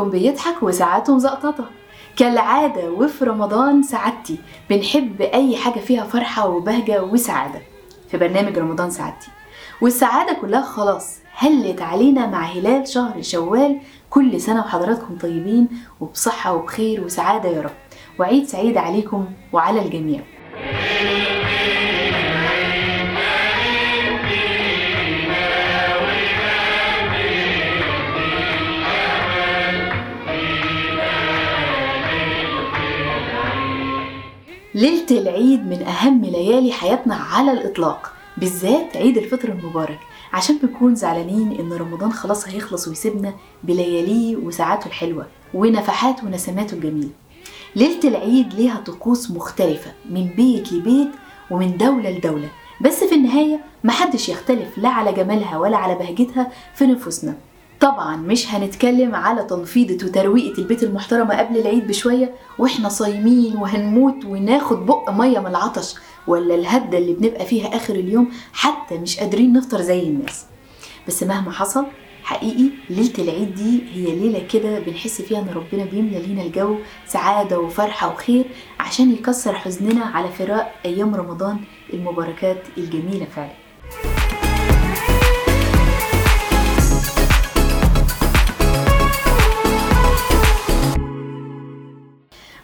منكم بيضحك وساعاته مزقططة كالعادة وفي رمضان سعادتي بنحب أي حاجة فيها فرحة وبهجة وسعادة في برنامج رمضان سعادتي. والسعادة كلها خلاص هلت علينا مع هلال شهر شوال. كل سنة وحضراتكم طيبين وبصحة وبخير وسعادة يا رب. وعيد سعيد عليكم وعلى الجميع. ليلة العيد من أهم ليالي حياتنا على الإطلاق بالذات عيد الفطر المبارك عشان بنكون زعلانين إن رمضان خلاص هيخلص ويسيبنا بلياليه وساعاته الحلوة ونفحاته ونسماته الجميلة ليلة العيد ليها طقوس مختلفة من بيت لبيت ومن دولة لدولة بس في النهاية محدش يختلف لا على جمالها ولا على بهجتها في نفوسنا. طبعا مش هنتكلم على تنفيضة وترويقة البيت المحترمة قبل العيد بشوية وإحنا صايمين وهنموت وناخد بق مية من العطش ولا الهدة اللي بنبقى فيها آخر اليوم حتى مش قادرين نفطر زي الناس. بس مهما حصل حقيقي ليلة العيد دي هي ليلة كده بنحس فيها إن ربنا بيملى لينا الجو سعادة وفرحة وخير عشان يكسر حزننا على فراق أيام رمضان المباركات الجميلة فعلا.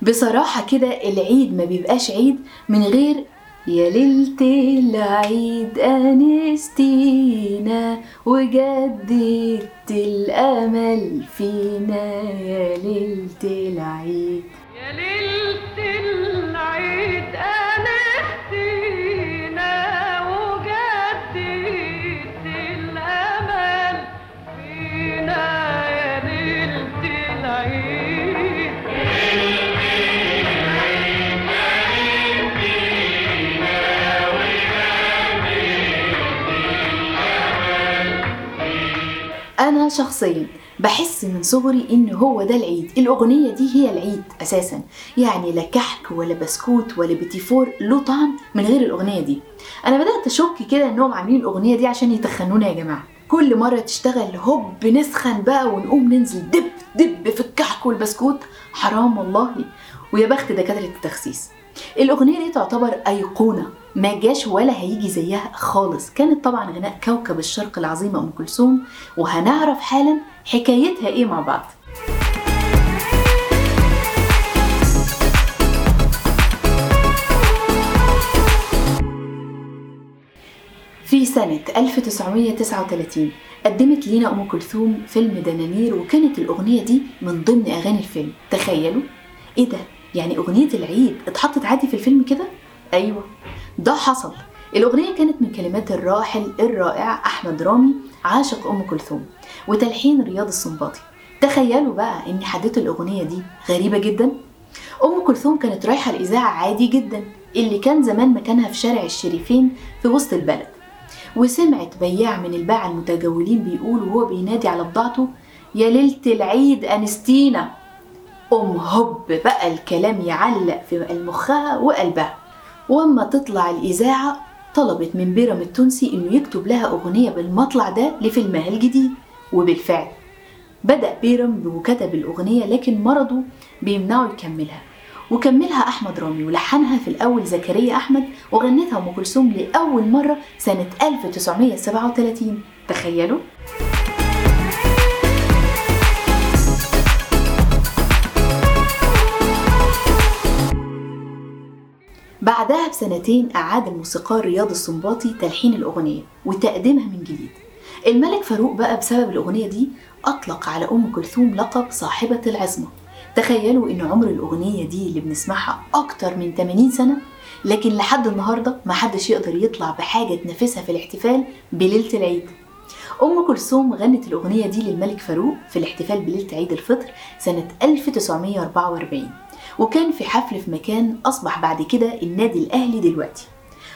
بصراحة كده العيد ما بيبقاش عيد من غير يا ليلة العيد أنستينا وجددت الأمل فينا. يا ليلة العيد. يا ليلة أنا شخصيا. بحس من صغري إن هو ده العيد. الأغنية دي هي العيد أساسا. يعني لا كحك ولا بسكوت ولا بيتيفور له طعم من غير الأغنية دي. أنا بدأت أشك كده إنهم عاملين الأغنية دي عشان يتخنونا يا جماعة. كل مرة تشتغل هوب نسخن بقى ونقوم ننزل دب دب في الكحك والبسكوت. حرام والله. ويا بخت دكاترة التخسيس. الأغنية دي تعتبر أيقونة ما جاش ولا هيجي زيها خالص. كانت طبعا غناء كوكب الشرق العظيمة أم كلثوم وهنعرف حالا حكايتها إيه مع بعض. في سنة 1939 قدمت لينا أم كلثوم فيلم دنانير وكانت الأغنية دي من ضمن أغاني الفيلم. تخيلوا؟ إيه ده؟ يعني أغنية العيد اتحطت عادي في الفيلم كده؟ أيوة. ده حصل. الأغنية كانت من كلمات الراحل الرائع أحمد رامي عاشق أم كلثوم وتلحين رياض السنباطي تخيلوا بقى إن حدته الأغنية دي. غريبة جدا. أم كلثوم كانت رايحة الإذاعة عادي جدا اللي كان زمان مكانها في شارع الشريفين في وسط البلد. وسمعت بياع من الباعة المتجولين بيقول وهو بينادي على بضاعته يا ليلة العيد أنستينا. أم هوب بقى الكلام يعلق في مخها وقلبها. وأما تطلع الإذاعة طلبت من بيرم التونسي إنه يكتب لها أغنية بالمطلع ده لفيلمها الجديد. وبالفعل بدأ بيرم وكتب الأغنية لكن مرضه بيمنعه يكملها. وكملها أحمد رامي ولحنها في الأول زكريا أحمد وغنتها أم كلثوم لأول مرة سنة 1937 تخيلوا؟ بعدها بسنتين أعاد الموسيقار رياض السنباطي تلحين الأغنية وتقديمها من جديد. الملك فاروق بقى بسبب الأغنية دي أطلق على أم كلثوم لقب صاحبة العظمة. تخيلوا إن عمر الأغنية دي اللي بنسمعها أكتر من 80 سنة لكن لحد النهاردة محدش يقدر يطلع بحاجة تنافسها في الاحتفال بليلة العيد. أم كلثوم غنت الأغنية دي للملك فاروق في الاحتفال بليلة عيد الفطر سنة 1944 وكان في حفل في مكان أصبح بعد كده النادي الأهلي دلوقتي.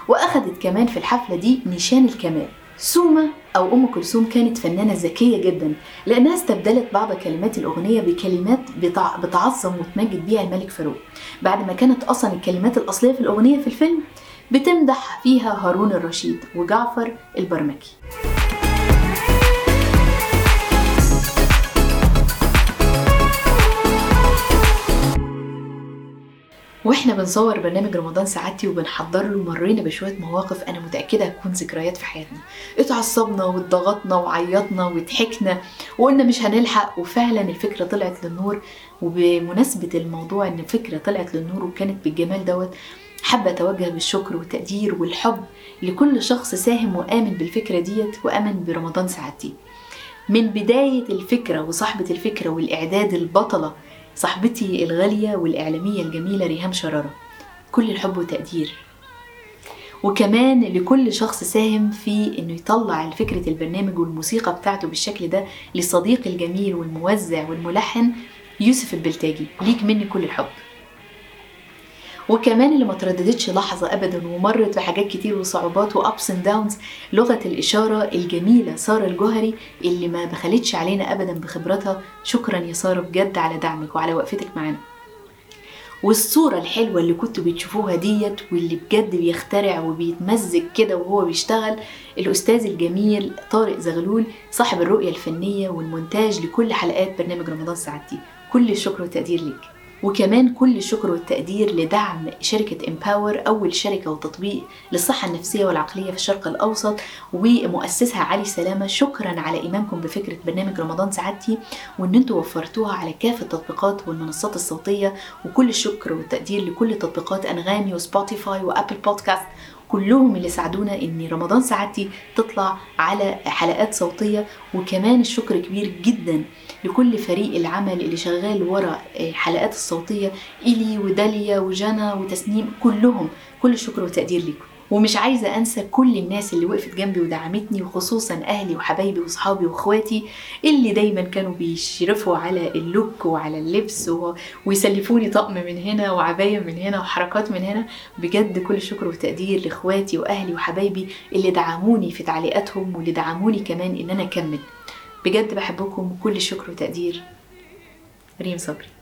وأخدت كمان في الحفلة دي نشان الكمال. سوما أو أم كلثوم كانت فنانة ذكية جدا لأنها استبدلت بعض كلمات الأغنية بكلمات بتع... بتعظم وتمجد بيها الملك فاروق. بعد ما كانت أصلا الكلمات الأصلية في الأغنية في الفيلم بتمدح فيها هارون الرشيد وجعفر البرمكي. وإحنا بنصور برنامج رمضان سعادتي وبنحضر له مرينا بشوية مواقف أنا متأكدة هتكون ذكريات في حياتنا. اتعصبنا واتضغطنا وعيطنا وضحكنا وقلنا مش هنلحق وفعلا الفكرة طلعت للنور. وبمناسبة الموضوع إن الفكرة طلعت للنور وكانت بالجمال دوت حابة أتوجه بالشكر والتقدير والحب لكل شخص ساهم وآمن بالفكرة ديت وآمن برمضان سعادتي. من بداية الفكرة وصاحبة الفكرة والإعداد البطلة صاحبتي الغالية والإعلامية الجميلة ريهام شرارة. كل الحب والتقدير وكمان لكل شخص ساهم في إنه يطلع فكرة البرنامج والموسيقى بتاعته بالشكل ده لصديق الجميل والموزع والملحن يوسف البلتاجي. ليك مني كل الحب. وكمان اللي ما ترددتش لحظة أبدا ومرت بحاجات كتير وصعوبات وأبس اند داونز لغة الإشارة الجميلة سارة الجوهري اللي ما بخلتش علينا أبدا بخبرتها شكرا يا سارة بجد على دعمك وعلى وقفتك معانا. والصورة الحلوة اللي كنتوا بتشوفوها ديت واللي بجد بيخترع وبيتمزج كده وهو بيشتغل الأستاذ الجميل طارق زغلول صاحب الرؤية الفنية والمونتاج لكل حلقات برنامج رمضان سعادتي. كل الشكر والتقدير ليك. وكمان كل الشكر والتقدير لدعم شركة امباور أول شركة وتطبيق للصحة النفسية والعقلية في الشرق الأوسط ومؤسسها علي سلامة. شكرا على إيمانكم بفكرة برنامج رمضان سعادتي وإن أنتوا وفرتوها على كافة التطبيقات والمنصات الصوتية وكل الشكر والتقدير لكل تطبيقات أنغامي وسبوتيفاي وأبل بودكاست كلهم اللي ساعدونا إن رمضان سعادتي تطلع على حلقات صوتية وكمان الشكر كبير جدا لكل فريق العمل اللي شغال ورا الحلقات الصوتية الي وداليا وجانا وتسنيم كلهم. كل الشكر والتقدير لكم ومش عايزة أنسى كل الناس اللي وقفت جنبي ودعمتني وخصوصا أهلي وحبايبي وصحابي وإخواتي اللي دايما كانوا بيشرفوا على اللوك وعلى اللبس و... ويسلفوني طقم من هنا وعباية من هنا وحركات من هنا. بجد كل شكر وتقدير لإخواتي وأهلي وحبايبي اللي دعموني في تعليقاتهم واللي دعموني كمان إن أنا أكمل. بجد بحبكم وكل شكر وتقدير. ريم صبري.